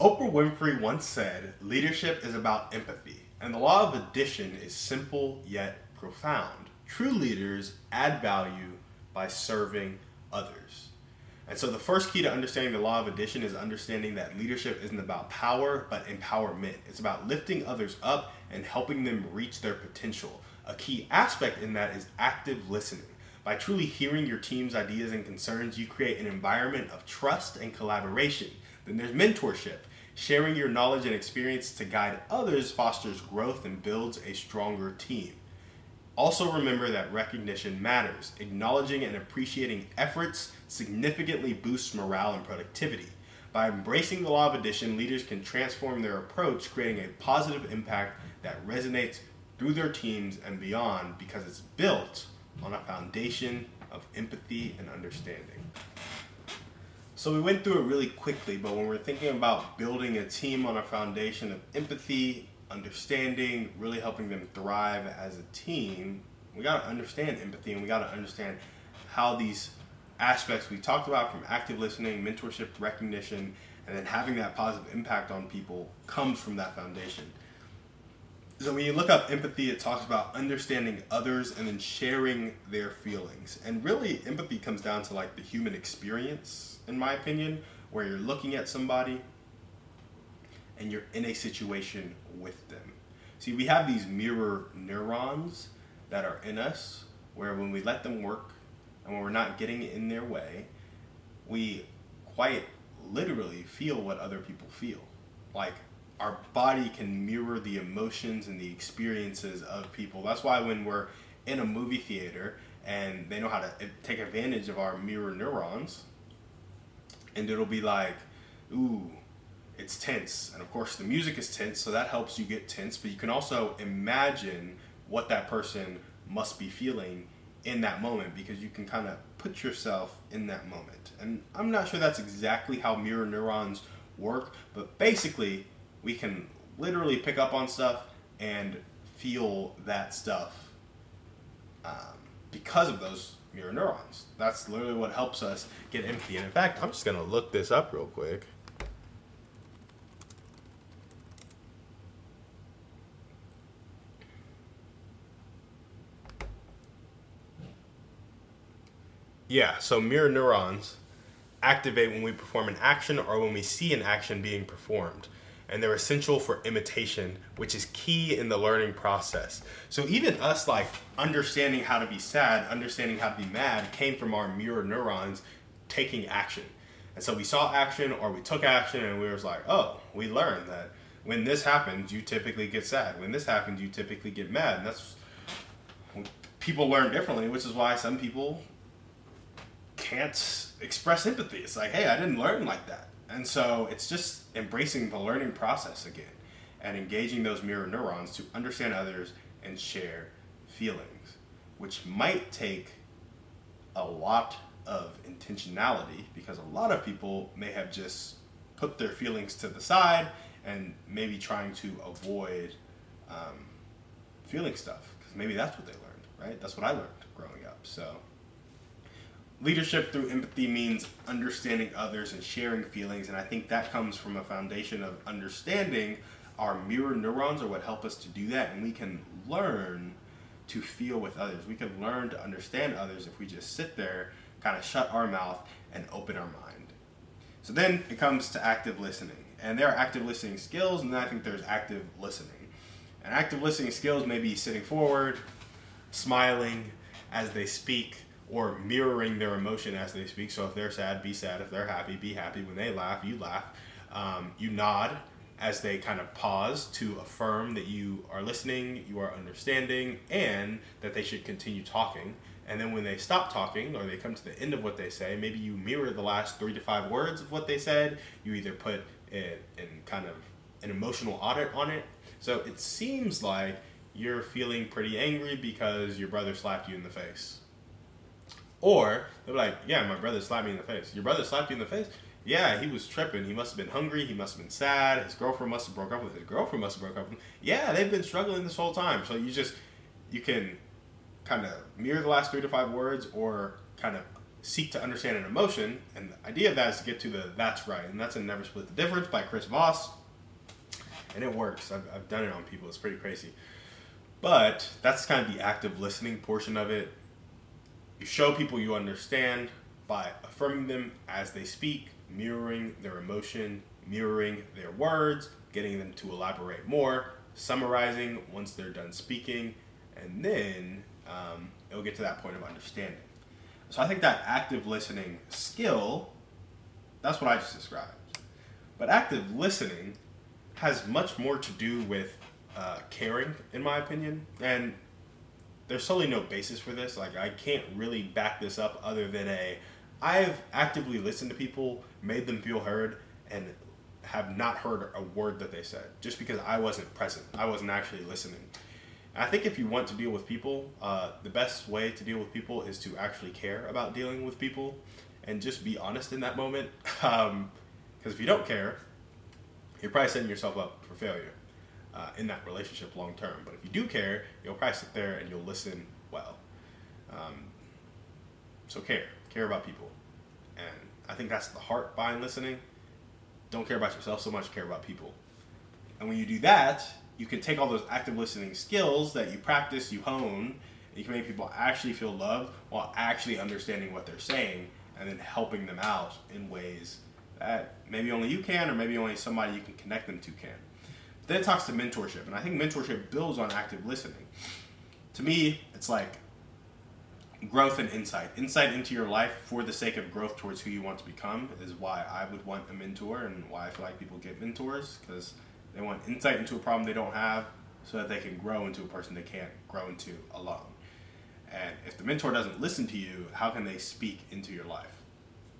Oprah Winfrey once said, Leadership is about empathy, and the law of addition is simple yet profound. True leaders add value by serving others. And so, the first key to understanding the law of addition is understanding that leadership isn't about power, but empowerment. It's about lifting others up and helping them reach their potential. A key aspect in that is active listening. By truly hearing your team's ideas and concerns, you create an environment of trust and collaboration. Then there's mentorship. Sharing your knowledge and experience to guide others fosters growth and builds a stronger team. Also, remember that recognition matters. Acknowledging and appreciating efforts significantly boosts morale and productivity. By embracing the law of addition, leaders can transform their approach, creating a positive impact that resonates through their teams and beyond because it's built on a foundation of empathy and understanding. So we went through it really quickly, but when we're thinking about building a team on a foundation of empathy, understanding, really helping them thrive as a team, we got to understand empathy and we got to understand how these aspects we talked about from active listening, mentorship, recognition, and then having that positive impact on people comes from that foundation. So when you look up empathy, it talks about understanding others and then sharing their feelings. And really, empathy comes down to like the human experience in my opinion, where you're looking at somebody and you're in a situation with them. See, we have these mirror neurons that are in us where when we let them work and when we're not getting in their way, we quite literally feel what other people feel. Like our body can mirror the emotions and the experiences of people. That's why when we're in a movie theater and they know how to eh, take advantage of our mirror neurons, and it'll be like, ooh, it's tense. And of course, the music is tense, so that helps you get tense. But you can also imagine what that person must be feeling in that moment because you can kind of put yourself in that moment. And I'm not sure that's exactly how mirror neurons work, but basically, we can literally pick up on stuff and feel that stuff um, because of those mirror neurons. That's literally what helps us get empathy. And in fact, I'm just going to look this up real quick. Yeah, so mirror neurons activate when we perform an action or when we see an action being performed and they're essential for imitation, which is key in the learning process. So even us like understanding how to be sad, understanding how to be mad came from our mirror neurons taking action. And so we saw action or we took action and we was like, oh, we learned that when this happens, you typically get sad. When this happens, you typically get mad. And that's people learn differently, which is why some people can't express empathy. It's like, hey, I didn't learn like that. And so it's just embracing the learning process again and engaging those mirror neurons to understand others and share feelings, which might take a lot of intentionality because a lot of people may have just put their feelings to the side and maybe trying to avoid um, feeling stuff because maybe that's what they learned, right? That's what I learned growing up. So leadership through empathy means understanding others and sharing feelings and i think that comes from a foundation of understanding our mirror neurons are what help us to do that and we can learn to feel with others. We can learn to understand others if we just sit there kind of shut our mouth and open our mind. So then it comes to active listening and there are active listening skills and then i think there's active listening. And active listening skills may be sitting forward smiling as they speak or mirroring their emotion as they speak. So if they're sad, be sad. If they're happy, be happy. When they laugh, you laugh. Um, you nod as they kind of pause to affirm that you are listening, you are understanding, and that they should continue talking. And then when they stop talking or they come to the end of what they say, maybe you mirror the last three to five words of what they said. You either put in kind of an emotional audit on it. So it seems like you're feeling pretty angry because your brother slapped you in the face or they're like, yeah, my brother slapped me in the face. Your brother slapped you in the face? Yeah, he was tripping. He must have been hungry. He must have been sad. His girlfriend must have broke up with him. His girlfriend must have broke up with him. Yeah, they've been struggling this whole time. So you just, you can kind of mirror the last three to five words or kind of seek to understand an emotion, and the idea of that is to get to the that's right, and that's in Never Split the Difference by Chris Voss. And it works. I've, I've done it on people. It's pretty crazy. But that's kind of the active listening portion of it. You show people you understand by affirming them as they speak, mirroring their emotion, mirroring their words, getting them to elaborate more, summarizing once they're done speaking, and then um, it'll get to that point of understanding. So I think that active listening skill, that's what I just described. But active listening has much more to do with uh, caring, in my opinion. And there's totally no basis for this. Like, I can't really back this up other than a I've actively listened to people, made them feel heard, and have not heard a word that they said just because I wasn't present. I wasn't actually listening. I think if you want to deal with people, uh, the best way to deal with people is to actually care about dealing with people and just be honest in that moment. Because um, if you don't care, you're probably setting yourself up for failure uh, in that relationship long term. But if you do care, you'll probably sit there and you'll listen well. Um, so care, care about people, and I think that's the heart behind listening. Don't care about yourself so much, care about people. And when you do that, you can take all those active listening skills that you practice, you hone, and you can make people actually feel loved while actually understanding what they're saying and then helping them out in ways that maybe only you can or maybe only somebody you can connect them to can. Then it talks to mentorship, and I think mentorship builds on active listening. To me, it's like growth and insight. Insight into your life for the sake of growth towards who you want to become is why I would want a mentor and why I feel like people get mentors because they want insight into a problem they don't have so that they can grow into a person they can't grow into alone. And if the mentor doesn't listen to you, how can they speak into your life?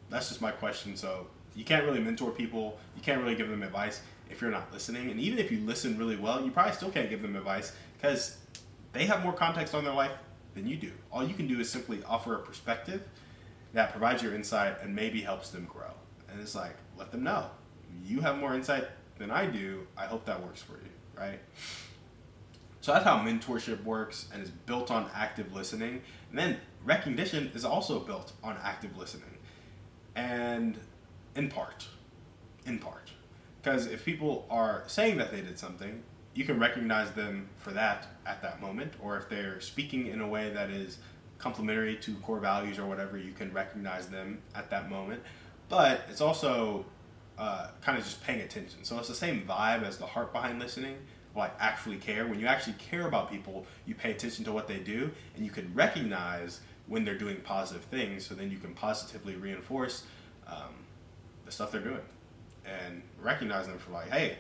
That's just my question. So you can't really mentor people, you can't really give them advice if you're not listening. And even if you listen really well, you probably still can't give them advice because they have more context on their life than you do. All you can do is simply offer a perspective that provides your insight and maybe helps them grow. And it's like, let them know. You have more insight than I do, I hope that works for you, right? So that's how mentorship works and is built on active listening. And then recognition is also built on active listening. And in part, in part. Because if people are saying that they did something, you can recognize them for that at that moment. Or if they're speaking in a way that is complementary to core values or whatever, you can recognize them at that moment. But it's also uh, kind of just paying attention. So it's the same vibe as the heart behind listening, like actually care. When you actually care about people, you pay attention to what they do, and you can recognize when they're doing positive things. So then you can positively reinforce um, the stuff they're doing, and recognize them for like, hey,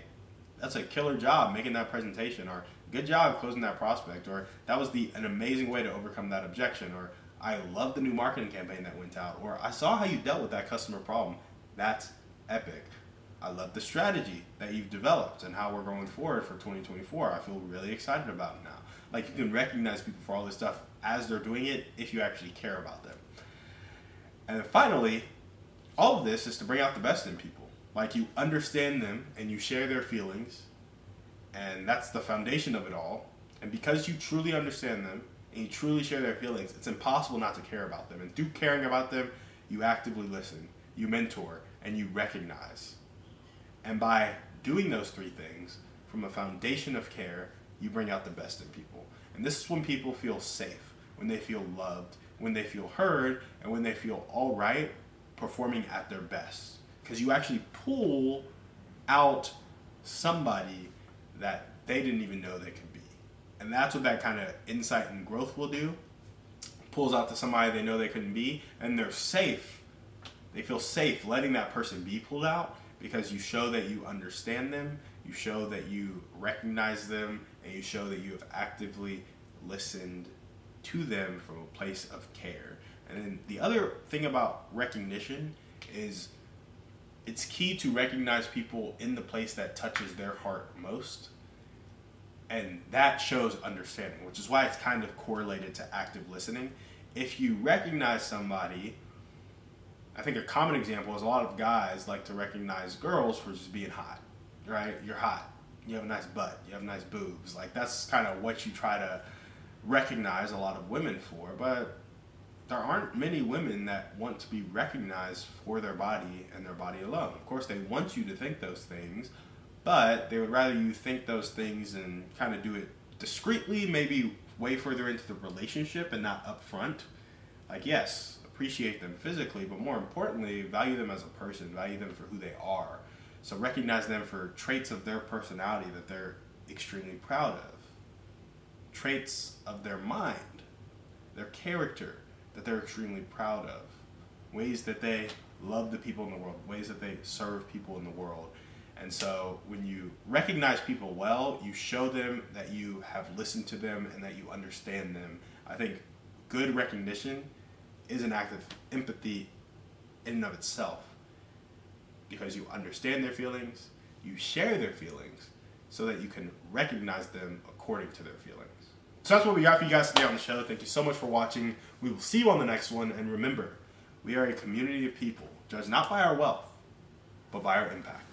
that's a killer job making that presentation, or good job closing that prospect, or that was the an amazing way to overcome that objection, or I love the new marketing campaign that went out, or I saw how you dealt with that customer problem. That's epic. I love the strategy that you've developed and how we're going forward for 2024. I feel really excited about it now. Like you can recognize people for all this stuff as they're doing it if you actually care about them. And then finally, all of this is to bring out the best in people. Like you understand them and you share their feelings, and that's the foundation of it all. And because you truly understand them and you truly share their feelings, it's impossible not to care about them. And through caring about them, you actively listen, you mentor, and you recognize. And by doing those three things from a foundation of care, you bring out the best in people. And this is when people feel safe, when they feel loved, when they feel heard, and when they feel all right performing at their best. Because you actually pull out somebody that they didn't even know they could be. And that's what that kind of insight and growth will do. Pulls out to somebody they know they couldn't be, and they're safe they feel safe letting that person be pulled out because you show that you understand them, you show that you recognize them, and you show that you have actively listened to them from a place of care. And then the other thing about recognition is it's key to recognize people in the place that touches their heart most. And that shows understanding, which is why it's kind of correlated to active listening. If you recognize somebody I think a common example is a lot of guys like to recognize girls for just being hot, right? You're hot. You have a nice butt. You have nice boobs. Like that's kind of what you try to recognize a lot of women for. But there aren't many women that want to be recognized for their body and their body alone. Of course, they want you to think those things, but they would rather you think those things and kind of do it discreetly, maybe way further into the relationship and not up front. Like, yes, appreciate them physically, but more importantly, value them as a person, value them for who they are. So recognize them for traits of their personality that they're extremely proud of, traits of their mind, their character that they're extremely proud of, ways that they love the people in the world, ways that they serve people in the world. And so when you recognize people well, you show them that you have listened to them and that you understand them. I think good recognition is an act of empathy in and of itself because you understand their feelings, you share their feelings so that you can recognize them according to their feelings. So that's what we got for you guys today on the show. Thank you so much for watching. We will see you on the next one. And remember, we are a community of people, judged not by our wealth, but by our impact.